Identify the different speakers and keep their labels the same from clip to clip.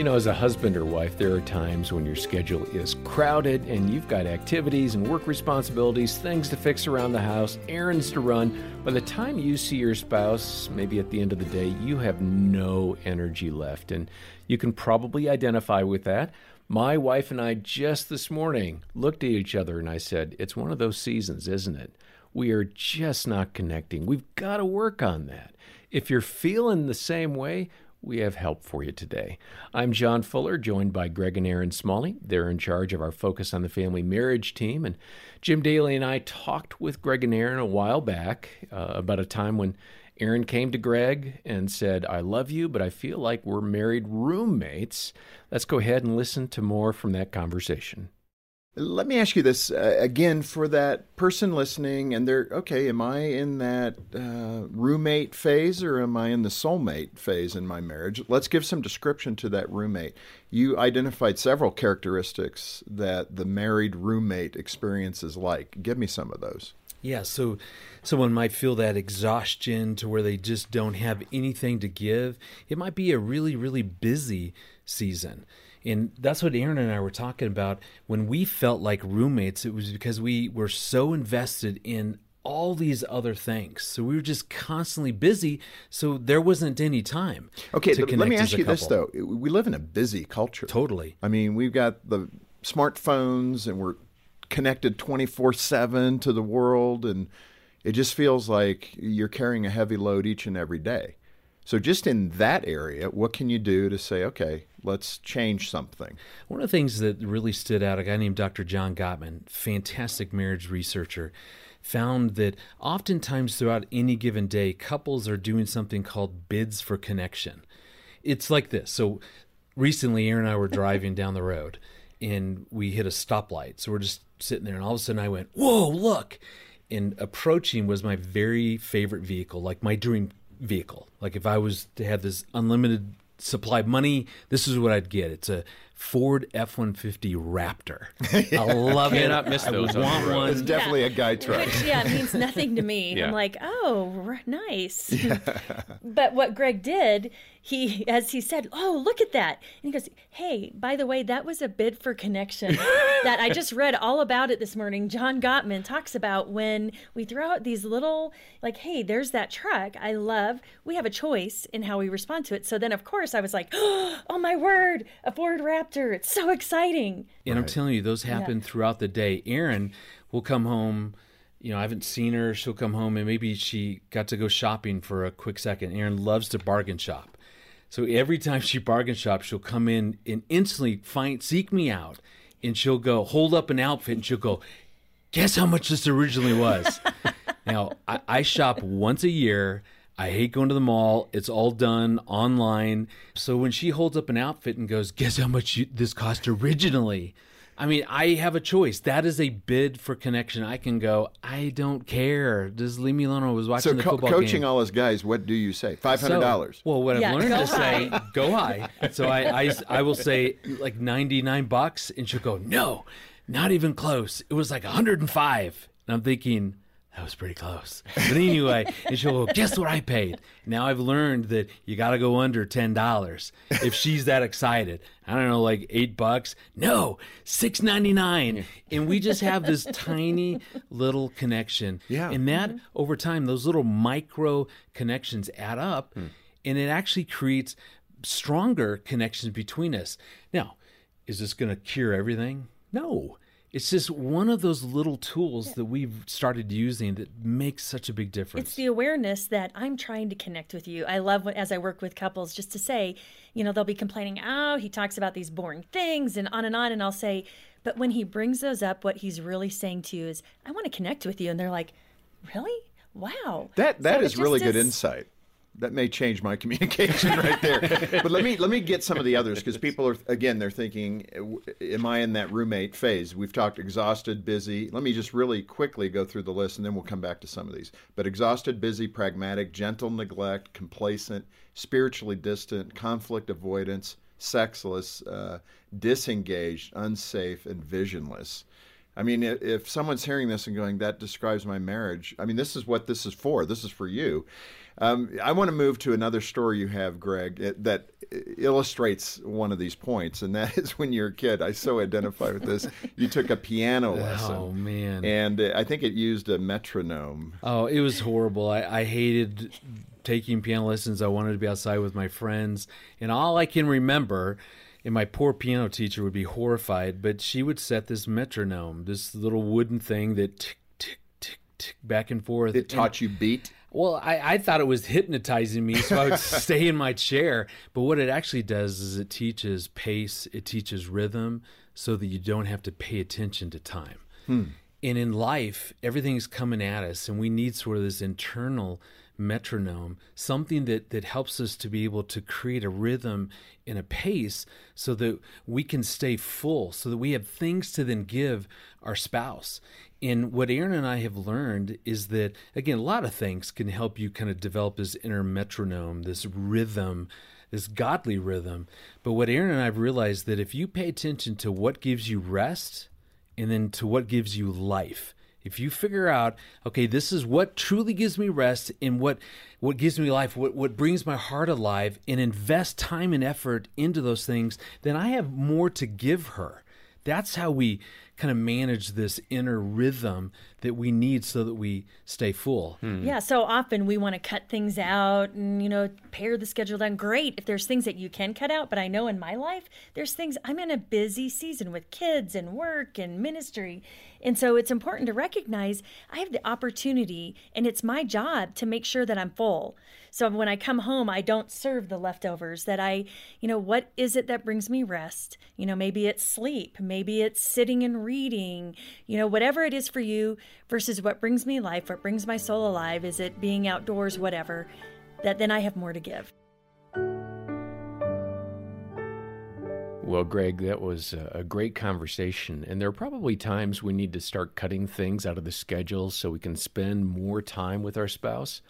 Speaker 1: You know, as a husband or wife, there are times when your schedule is crowded and you've got activities and work responsibilities, things to fix around the house, errands to run. By the time you see your spouse, maybe at the end of the day, you have no energy left. And you can probably identify with that. My wife and I just this morning looked at each other and I said, It's one of those seasons, isn't it? We are just not connecting. We've got to work on that. If you're feeling the same way, we have help for you today. I'm John Fuller, joined by Greg and Erin Smalley. They're in charge of our Focus on the Family Marriage team. And Jim Daly and I talked with Greg and Erin a while back uh, about a time when Erin came to Greg and said, I love you, but I feel like we're married roommates. Let's go ahead and listen to more from that conversation.
Speaker 2: Let me ask you this uh, again for that person listening, and they're okay. Am I in that uh, roommate phase or am I in the soulmate phase in my marriage? Let's give some description to that roommate. You identified several characteristics that the married roommate experience is like. Give me some of those.
Speaker 3: Yeah, so someone might feel that exhaustion to where they just don't have anything to give. It might be a really, really busy season. And that's what Erin and I were talking about. When we felt like roommates, it was because we were so invested in all these other things. So we were just constantly busy. So there wasn't any time.
Speaker 2: Okay, let me ask you this though. We live in a busy culture.
Speaker 3: Totally.
Speaker 2: I mean, we've got the smartphones and we're connected 24 7 to the world. And it just feels like you're carrying a heavy load each and every day. So, just in that area, what can you do to say, okay, let's change something?
Speaker 3: One of the things that really stood out, a guy named Dr. John Gottman, fantastic marriage researcher, found that oftentimes throughout any given day, couples are doing something called bids for connection. It's like this. So, recently, Aaron and I were driving down the road and we hit a stoplight. So, we're just sitting there, and all of a sudden, I went, Whoa, look! And approaching was my very favorite vehicle, like my dream vehicle. Like if I was to have this unlimited supply money, this is what I'd get. It's a Ford F one fifty Raptor. I love it.
Speaker 1: Cannot miss those.
Speaker 3: I want one.
Speaker 2: It's definitely
Speaker 4: Yeah.
Speaker 2: a guy truck.
Speaker 4: Which, yeah, it means nothing to me.
Speaker 1: Yeah.
Speaker 4: I'm like, oh, r- nice. but what Greg did, he, as he said, oh, look at that. And he goes, hey, by the way, that was a bid for connection that I just read all about it this morning. John Gottman talks about when we throw out these little, like, hey, there's that truck I love. We have a choice in how we respond to it. So then, of course, I was like, oh, my word, a Ford Raptor. It's so exciting.
Speaker 3: And I'm telling you, those happen throughout the day. Erin will come home. You know, I haven't seen her. She'll come home and maybe she got to go shopping for a quick second. Erin loves to bargain shop. So every time she bargain shops, she'll come in and instantly find seek me out. And she'll go hold up an outfit and she'll go, Guess how much this originally was? now, I, I shop once a year. I hate going to the mall. It's all done online. So when she holds up an outfit and goes, Guess how much you, this cost originally? I mean, I have a choice. That is a bid for connection. I can go, I don't care. Just leave me alone. I was watching
Speaker 2: So,
Speaker 3: the
Speaker 2: co-
Speaker 3: football
Speaker 2: coaching
Speaker 3: game.
Speaker 2: all his guys, what do you say? Five hundred dollars.
Speaker 3: So, well, what
Speaker 4: Yeah,
Speaker 3: I've learned
Speaker 4: go
Speaker 3: to say, go high. So I, I, I will say like 99 bucks, and she'll go, no, not even close. It was like 105. And I'm thinking, that was pretty close. But anyway, and she'll go, guess what I paid? Now I've learned that you got to go under $10 if she's that excited. I don't know, like eight bucks. No, six ninety nine, and we just have this tiny little connection.
Speaker 2: Yeah.
Speaker 3: and that over time, those little micro connections add up, hmm. and it actually creates stronger connections between us. Now, is this going to cure everything? No. It's just one of those little tools that we've started using that makes such a big difference.
Speaker 4: It's the awareness that I'm trying to connect with you. I love when, as I work with couples, just to say, you know, they'll be complaining, oh, he talks about these boring things and on and on. And I'll say, but when he brings those up, what he's really saying to you is, I want to connect with you. And they're like, really? Wow.
Speaker 2: That that
Speaker 4: So it
Speaker 2: is really
Speaker 4: just
Speaker 2: good insight. That may change my communication right there. but let me let me get some of the others because people are again they're thinking, am I in that roommate phase? We've talked exhausted, busy. Let me just really quickly go through the list and then we'll come back to some of these. But exhausted, busy, pragmatic, gentle neglect, complacent, spiritually distant, conflict avoidance, sexless, uh, disengaged, unsafe, and visionless. I mean, if someone's hearing this and going, that describes my marriage, I mean, this is what this is for. This is for you. Um, I want to move to another story you have, Greg, that illustrates one of these points, and that is when you're a kid. I so identify with this. You took a piano oh, lesson.
Speaker 3: Oh man!
Speaker 2: And I think it used a metronome.
Speaker 3: Oh, it was horrible. I, I hated taking piano lessons. I wanted to be outside with my friends, and all I can remember and my poor piano teacher would be horrified, but she would set this metronome, this little wooden thing that tick, tick, tick, tick, back and forth.
Speaker 2: It taught and, you beat?
Speaker 3: Well, I, I thought it was hypnotizing me, so I would stay in my chair. But what it actually does is it teaches pace, it teaches rhythm, so that you don't have to pay attention to time. Hmm. And in life, everything's coming at us, and we need sort of this internal metronome, something that, that helps us to be able to create a rhythm and a pace so that we can stay full, so that we have things to then give our spouse. And what Erin and I have learned is that, again, a lot of things can help you kind of develop this inner metronome, this rhythm, this godly rhythm. But what Erin and I have realized that if you pay attention to what gives you rest and then to what gives you life, if you figure out, okay, this is what truly gives me rest and what what gives me life, what what brings my heart alive, and invest time and effort into those things, then I have more to give her. That's how we kind of manage this inner rhythm that we need so that we stay full.
Speaker 4: Hmm. Yeah, so often we want to cut things out and, you know, pare the schedule down. Great if there's things that you can cut out, but I know in my life, there's things I'm in a busy season with kids and work and ministry. And so it's important to recognize I have the opportunity and it's my job to make sure that I'm full. So when I come home, I don't serve the leftovers, that I, you know, what is it that brings me rest? You know, maybe it's sleep, maybe it's sitting and reading, you know, whatever it is for you versus what brings me life, what brings my soul alive. Is it being outdoors, whatever, that then I have more to give.
Speaker 1: Well, Greg, that was a great conversation. And there are probably times we need to start cutting things out of the schedule so we can spend more time with our spouse.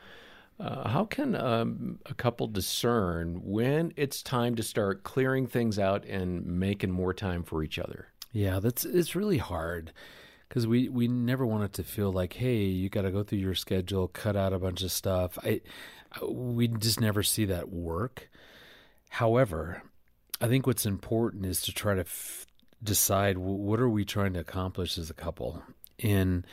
Speaker 1: Uh, how can um, a couple discern when it's time to start clearing things out and making more time for each other?
Speaker 3: Yeah, that's it's really hard because we we never want it to feel like, hey, you got to go through your schedule, cut out a bunch of stuff. I we just never see that work. However, I think what's important is to try to f- decide what are we trying to accomplish as a couple, and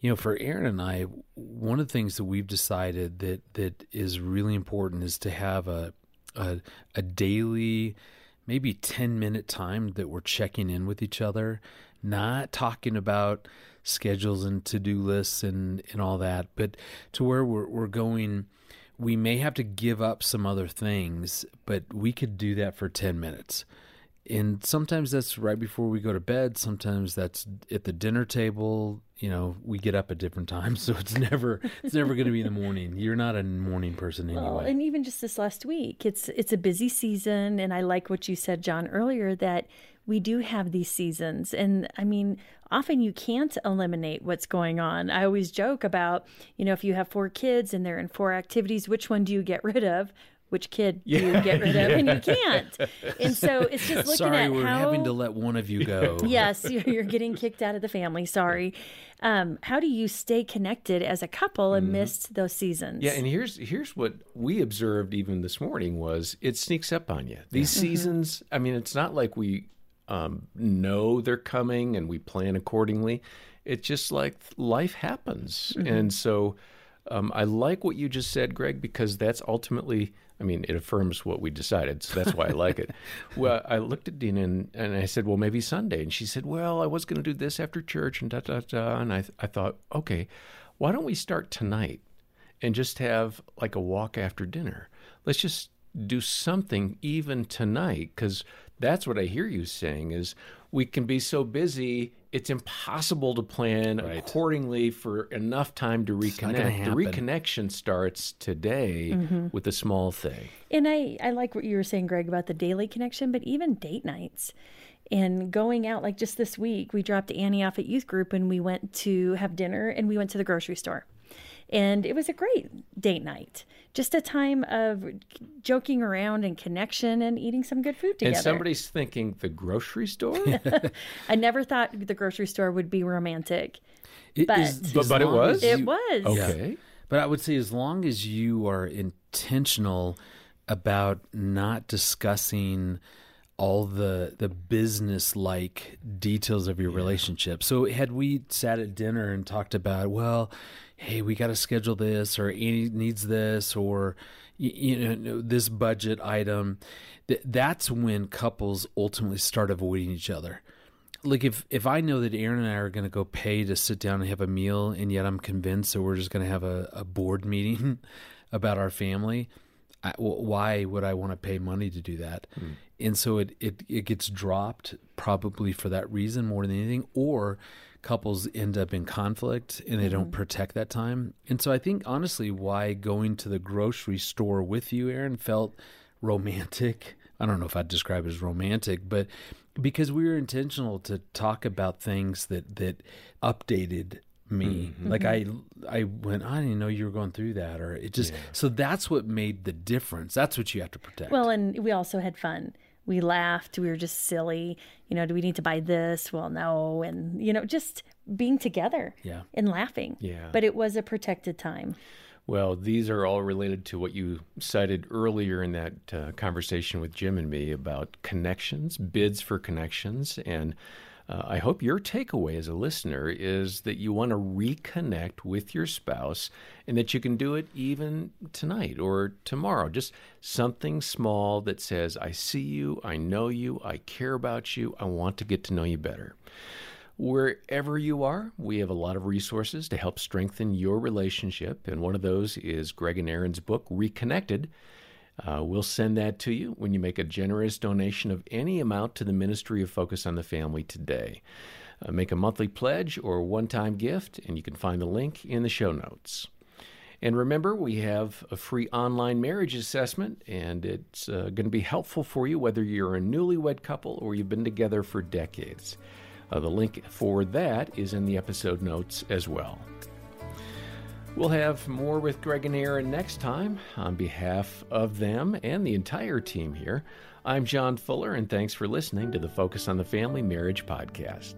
Speaker 3: you know, for Erin and I, one of the things that we've decided that that is really important is to have a a, a daily, maybe ten minute time that we're checking in with each other, not talking about schedules and to do lists and and all that, but to where we're we're going. We may have to give up some other things, but we could do that for ten minutes and sometimes that's right before we go to bed sometimes that's at the dinner table you know we get up at different times so it's never it's never going to be in the morning. You're not a morning person anyway. well,
Speaker 4: and even just this last week it's it's a busy season and i like what you said john earlier that we do have these seasons. And i mean often you can't eliminate what's going on. I always joke about you know if you have four kids and they're in four activities which one do you get rid of which kid yeah. you get rid of, and you can't. And so it's just looking
Speaker 3: Sorry,
Speaker 4: at
Speaker 3: we're
Speaker 4: how,
Speaker 3: having to let one of you go.
Speaker 4: yes, you're getting kicked out of the family. Sorry. Um, how do you stay connected as a couple amidst mm-hmm. those seasons?
Speaker 1: Yeah, and here's here's what we observed even this morning was it sneaks up on you. These yeah. Mm-hmm. seasons, mm-hmm. I mean, it's not like we um, know they're coming and we plan accordingly. It's just like life happens, mm-hmm. and so. Um, I like what you just said, Greg, because that's ultimately I mean, it affirms what we decided, so that's why I like it. Well, I looked at Dina and, and I said, well, maybe Sunday. And she said, well, I was going to do this after church and da da da. And I, I thought, okay, why don't we start tonight and just have like a walk after dinner? Let's just do something even tonight because that's what I hear you saying is we can be so busy it's impossible to plan right. accordingly for enough time to reconnect. The reconnection starts today mm-hmm. with a small thing.
Speaker 4: And I, I like what you were saying, Greg, about the daily connection, but even date nights and going out. Like just this week, we dropped Annie off at youth group and we went to have dinner and we went to the grocery store And it was a great date night. Just a time of joking around and connection and eating some good food together.
Speaker 1: And somebody's thinking the grocery store?
Speaker 4: I never thought the grocery store would be romantic.
Speaker 3: It
Speaker 4: But-
Speaker 3: is-
Speaker 1: But- but it was?
Speaker 3: as
Speaker 4: It was.
Speaker 1: okay.
Speaker 3: But I would say as long as you are intentional about not discussing all the the business like details of your relationship. So had we sat at dinner and talked about, well, hey, we got to schedule this or Annie needs this or you know this budget item, th- that's when couples ultimately start avoiding each other like if if I know that Erin and I are going to go pay to sit down and have a meal, and yet I'm convinced that we're just going to have a, a board meeting about our family, I, why would I want to pay money to do that? Hmm. And so it, it it gets dropped probably for that reason more than anything, or couples end up in conflict and they don't mm-hmm. protect that time. And so I think honestly, why going to the grocery store with you, Erin, felt romantic. I don't know if I'd describe it as romantic, but because we were intentional to talk about things that that updated me. Like I I went, I didn't know you were going through that or it just so that's what made the difference. That's what you have to protect.
Speaker 4: Well, and we also had fun. We laughed. We were just silly. You know, do we need to buy this? Well, no. And, you know, just being together
Speaker 3: Yeah.
Speaker 4: and laughing.
Speaker 1: Yeah.
Speaker 4: But it was a protected time.
Speaker 1: Well, these are all related to what you cited earlier in that uh, conversation with Jim and me about connections, bids for connections. And uh, I hope your takeaway as a listener is that you want to reconnect with your spouse and that you can do it even tonight or tomorrow. Just something small that says, I see you, I know you, I care about you, I want to get to know you better. Wherever you are, we have a lot of resources to help strengthen your relationship. And one of those is Greg and Erin's book, Reconnected. Uh, we'll send that to you when you make a generous donation of any amount to the Ministry of Focus on the Family today. Uh, make a monthly pledge or one time gift, and you can find the link in the show notes. And remember, we have a free online marriage assessment, and it's uh, going to be helpful for you whether you're a newlywed couple or you've been together for decades. Uh, the link for that is in the episode notes as well. We'll have more with Greg and Erin next time. On behalf of them and the entire team here, I'm John Fuller, and thanks for listening to the Focus on the Family Marriage Podcast.